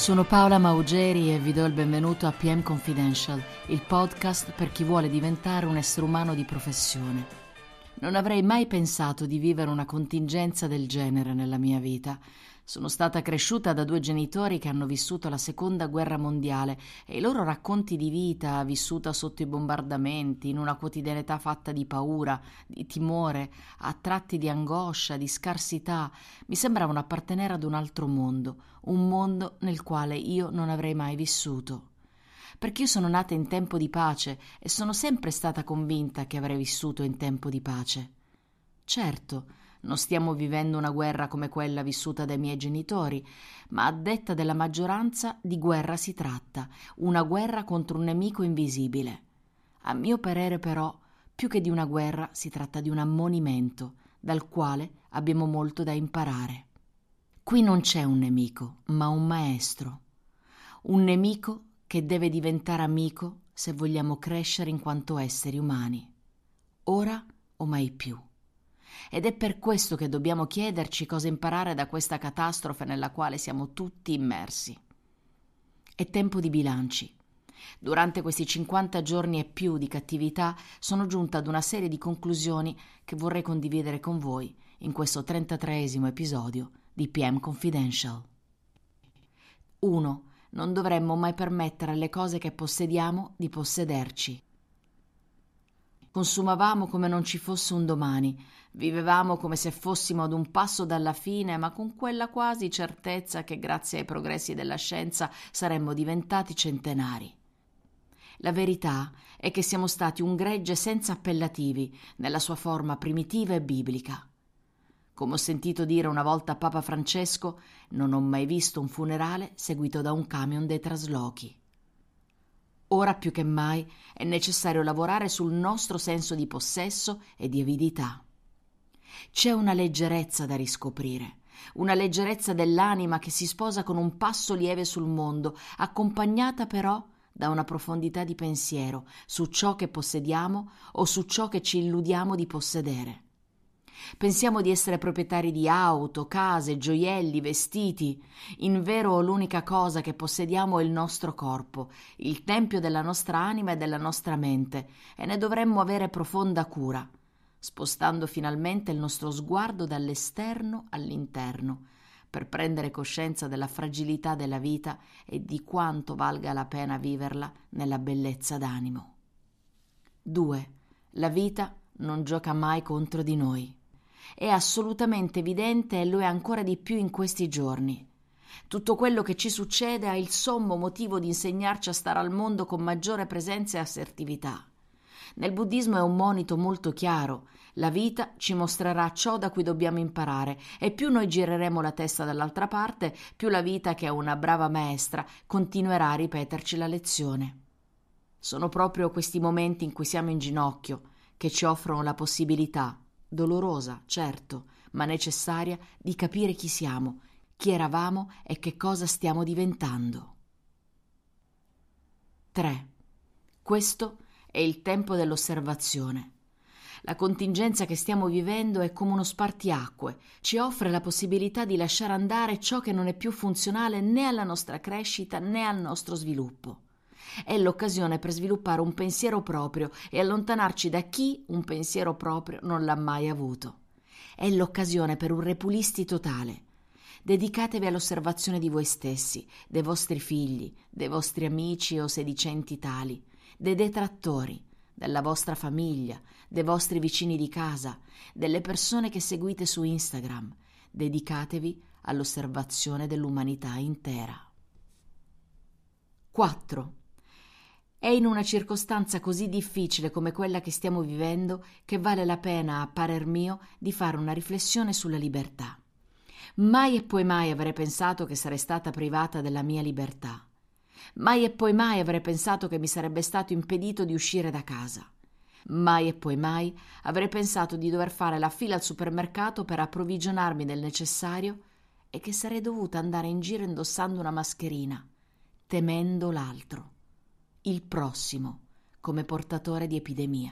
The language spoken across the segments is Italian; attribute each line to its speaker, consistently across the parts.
Speaker 1: Sono Paola Maugeri e vi do il benvenuto a PM Confidential, il podcast per chi vuole diventare un essere umano di professione. Non avrei mai pensato di vivere una contingenza del genere nella mia vita. Sono stata cresciuta da due genitori che hanno vissuto la seconda guerra mondiale e i loro racconti di vita vissuta sotto i bombardamenti, in una quotidianità fatta di paura, di timore, a tratti di angoscia, di scarsità, mi sembravano appartenere ad un altro mondo, un mondo nel quale io non avrei mai vissuto perché io sono nata in tempo di pace e sono sempre stata convinta che avrei vissuto in tempo di pace. Certo, non stiamo vivendo una guerra come quella vissuta dai miei genitori, ma a detta della maggioranza di guerra si tratta, una guerra contro un nemico invisibile. A mio parere però, più che di una guerra si tratta di un ammonimento, dal quale abbiamo molto da imparare. Qui non c'è un nemico, ma un maestro. Un nemico che deve diventare amico se vogliamo crescere in quanto esseri umani. Ora o mai più. Ed è per questo che dobbiamo chiederci cosa imparare da questa catastrofe nella quale siamo tutti immersi. È tempo di bilanci. Durante questi 50 giorni e più di cattività sono giunta ad una serie di conclusioni che vorrei condividere con voi in questo 33 episodio di PM Confidential. 1. Non dovremmo mai permettere alle cose che possediamo di possederci. Consumavamo come non ci fosse un domani, vivevamo come se fossimo ad un passo dalla fine, ma con quella quasi certezza che grazie ai progressi della scienza saremmo diventati centenari. La verità è che siamo stati un gregge senza appellativi, nella sua forma primitiva e biblica. Come ho sentito dire una volta a Papa Francesco, non ho mai visto un funerale seguito da un camion dei traslochi. Ora più che mai è necessario lavorare sul nostro senso di possesso e di avidità. C'è una leggerezza da riscoprire, una leggerezza dell'anima che si sposa con un passo lieve sul mondo, accompagnata però da una profondità di pensiero su ciò che possediamo o su ciò che ci illudiamo di possedere. Pensiamo di essere proprietari di auto, case, gioielli, vestiti. Invero l'unica cosa che possediamo è il nostro corpo, il tempio della nostra anima e della nostra mente, e ne dovremmo avere profonda cura, spostando finalmente il nostro sguardo dall'esterno all'interno, per prendere coscienza della fragilità della vita e di quanto valga la pena viverla nella bellezza d'animo. 2. La vita non gioca mai contro di noi è assolutamente evidente e lo è ancora di più in questi giorni. Tutto quello che ci succede ha il sommo motivo di insegnarci a stare al mondo con maggiore presenza e assertività. Nel buddismo è un monito molto chiaro. La vita ci mostrerà ciò da cui dobbiamo imparare e più noi gireremo la testa dall'altra parte, più la vita, che è una brava maestra, continuerà a ripeterci la lezione. Sono proprio questi momenti in cui siamo in ginocchio che ci offrono la possibilità dolorosa, certo, ma necessaria di capire chi siamo, chi eravamo e che cosa stiamo diventando. 3. Questo è il tempo dell'osservazione. La contingenza che stiamo vivendo è come uno spartiacque, ci offre la possibilità di lasciare andare ciò che non è più funzionale né alla nostra crescita né al nostro sviluppo. È l'occasione per sviluppare un pensiero proprio e allontanarci da chi un pensiero proprio non l'ha mai avuto. È l'occasione per un repulisti totale. Dedicatevi all'osservazione di voi stessi, dei vostri figli, dei vostri amici o sedicenti tali, dei detrattori, della vostra famiglia, dei vostri vicini di casa, delle persone che seguite su Instagram. Dedicatevi all'osservazione dell'umanità intera. 4. È in una circostanza così difficile come quella che stiamo vivendo che vale la pena, a parer mio, di fare una riflessione sulla libertà. Mai e poi mai avrei pensato che sarei stata privata della mia libertà. Mai e poi mai avrei pensato che mi sarebbe stato impedito di uscire da casa. Mai e poi mai avrei pensato di dover fare la fila al supermercato per approvvigionarmi del necessario e che sarei dovuta andare in giro indossando una mascherina, temendo l'altro il prossimo come portatore di epidemia.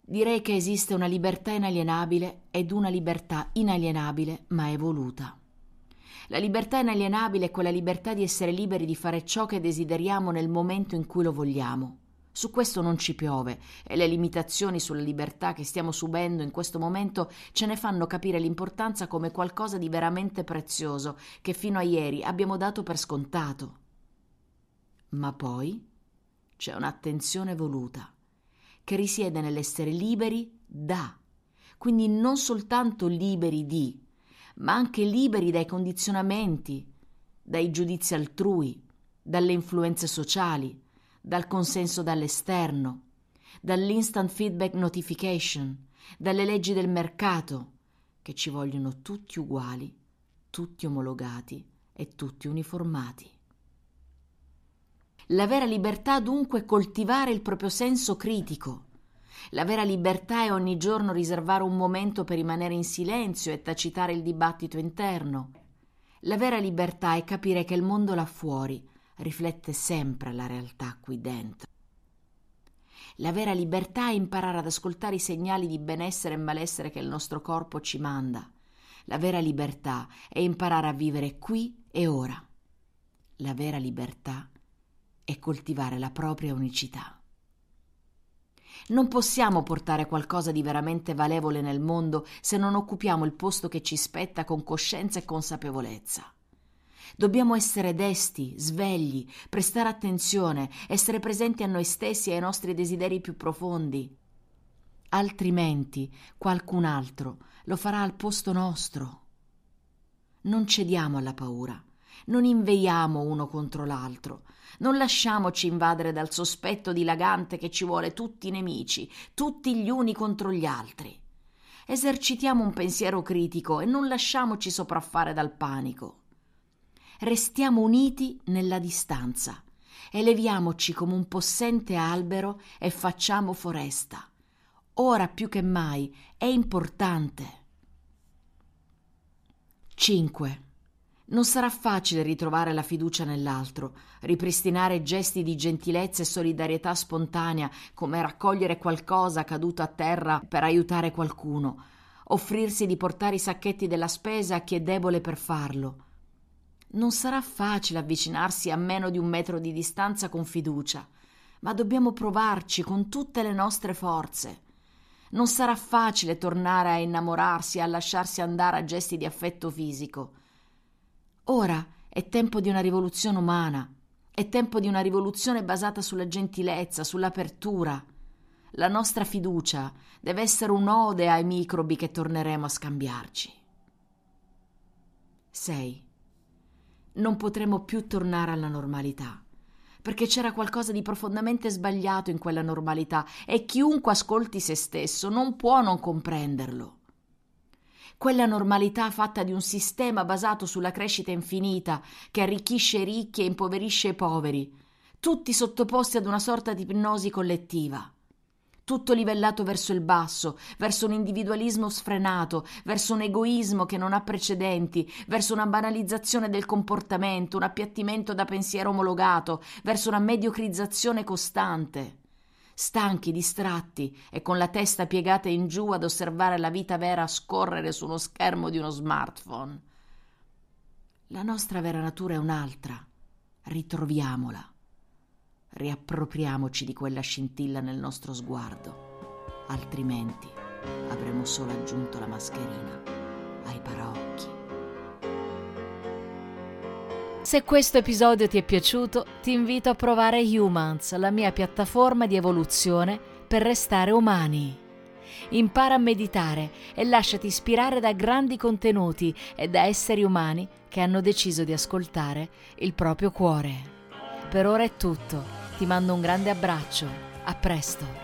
Speaker 1: Direi che esiste una libertà inalienabile ed una libertà inalienabile ma evoluta. La libertà inalienabile è quella libertà di essere liberi di fare ciò che desideriamo nel momento in cui lo vogliamo. Su questo non ci piove e le limitazioni sulla libertà che stiamo subendo in questo momento ce ne fanno capire l'importanza come qualcosa di veramente prezioso che fino a ieri abbiamo dato per scontato. Ma poi c'è un'attenzione voluta che risiede nell'essere liberi da, quindi non soltanto liberi di, ma anche liberi dai condizionamenti, dai giudizi altrui, dalle influenze sociali, dal consenso dall'esterno, dall'instant feedback notification, dalle leggi del mercato, che ci vogliono tutti uguali, tutti omologati e tutti uniformati. La vera libertà dunque è coltivare il proprio senso critico. La vera libertà è ogni giorno riservare un momento per rimanere in silenzio e tacitare il dibattito interno. La vera libertà è capire che il mondo là fuori riflette sempre la realtà qui dentro. La vera libertà è imparare ad ascoltare i segnali di benessere e malessere che il nostro corpo ci manda. La vera libertà è imparare a vivere qui e ora. La vera libertà è coltivare la propria unicità. Non possiamo portare qualcosa di veramente valevole nel mondo se non occupiamo il posto che ci spetta con coscienza e consapevolezza. Dobbiamo essere desti, svegli, prestare attenzione, essere presenti a noi stessi e ai nostri desideri più profondi. Altrimenti qualcun altro lo farà al posto nostro. Non cediamo alla paura, non inveiamo uno contro l'altro, non lasciamoci invadere dal sospetto dilagante che ci vuole tutti nemici, tutti gli uni contro gli altri. Esercitiamo un pensiero critico e non lasciamoci sopraffare dal panico restiamo uniti nella distanza, eleviamoci come un possente albero e facciamo foresta. Ora più che mai è importante. 5. Non sarà facile ritrovare la fiducia nell'altro, ripristinare gesti di gentilezza e solidarietà spontanea, come raccogliere qualcosa caduto a terra per aiutare qualcuno, offrirsi di portare i sacchetti della spesa a chi è debole per farlo. Non sarà facile avvicinarsi a meno di un metro di distanza con fiducia, ma dobbiamo provarci con tutte le nostre forze. Non sarà facile tornare a innamorarsi e a lasciarsi andare a gesti di affetto fisico. Ora è tempo di una rivoluzione umana, è tempo di una rivoluzione basata sulla gentilezza, sull'apertura. La nostra fiducia deve essere un'ode ai microbi che torneremo a scambiarci. 6 non potremo più tornare alla normalità, perché c'era qualcosa di profondamente sbagliato in quella normalità e chiunque ascolti se stesso non può non comprenderlo. Quella normalità fatta di un sistema basato sulla crescita infinita che arricchisce i ricchi e impoverisce i poveri, tutti sottoposti ad una sorta di ipnosi collettiva tutto livellato verso il basso, verso un individualismo sfrenato, verso un egoismo che non ha precedenti, verso una banalizzazione del comportamento, un appiattimento da pensiero omologato, verso una mediocrizzazione costante. Stanchi, distratti e con la testa piegata in giù ad osservare la vita vera scorrere su uno schermo di uno smartphone. La nostra vera natura è un'altra. Ritroviamola riappropriamoci di quella scintilla nel nostro sguardo, altrimenti avremo solo aggiunto la mascherina ai paraocchi.
Speaker 2: Se questo episodio ti è piaciuto, ti invito a provare Humans, la mia piattaforma di evoluzione per restare umani. Impara a meditare e lasciati ispirare da grandi contenuti e da esseri umani che hanno deciso di ascoltare il proprio cuore. Per ora è tutto ti mando un grande abbraccio. A presto.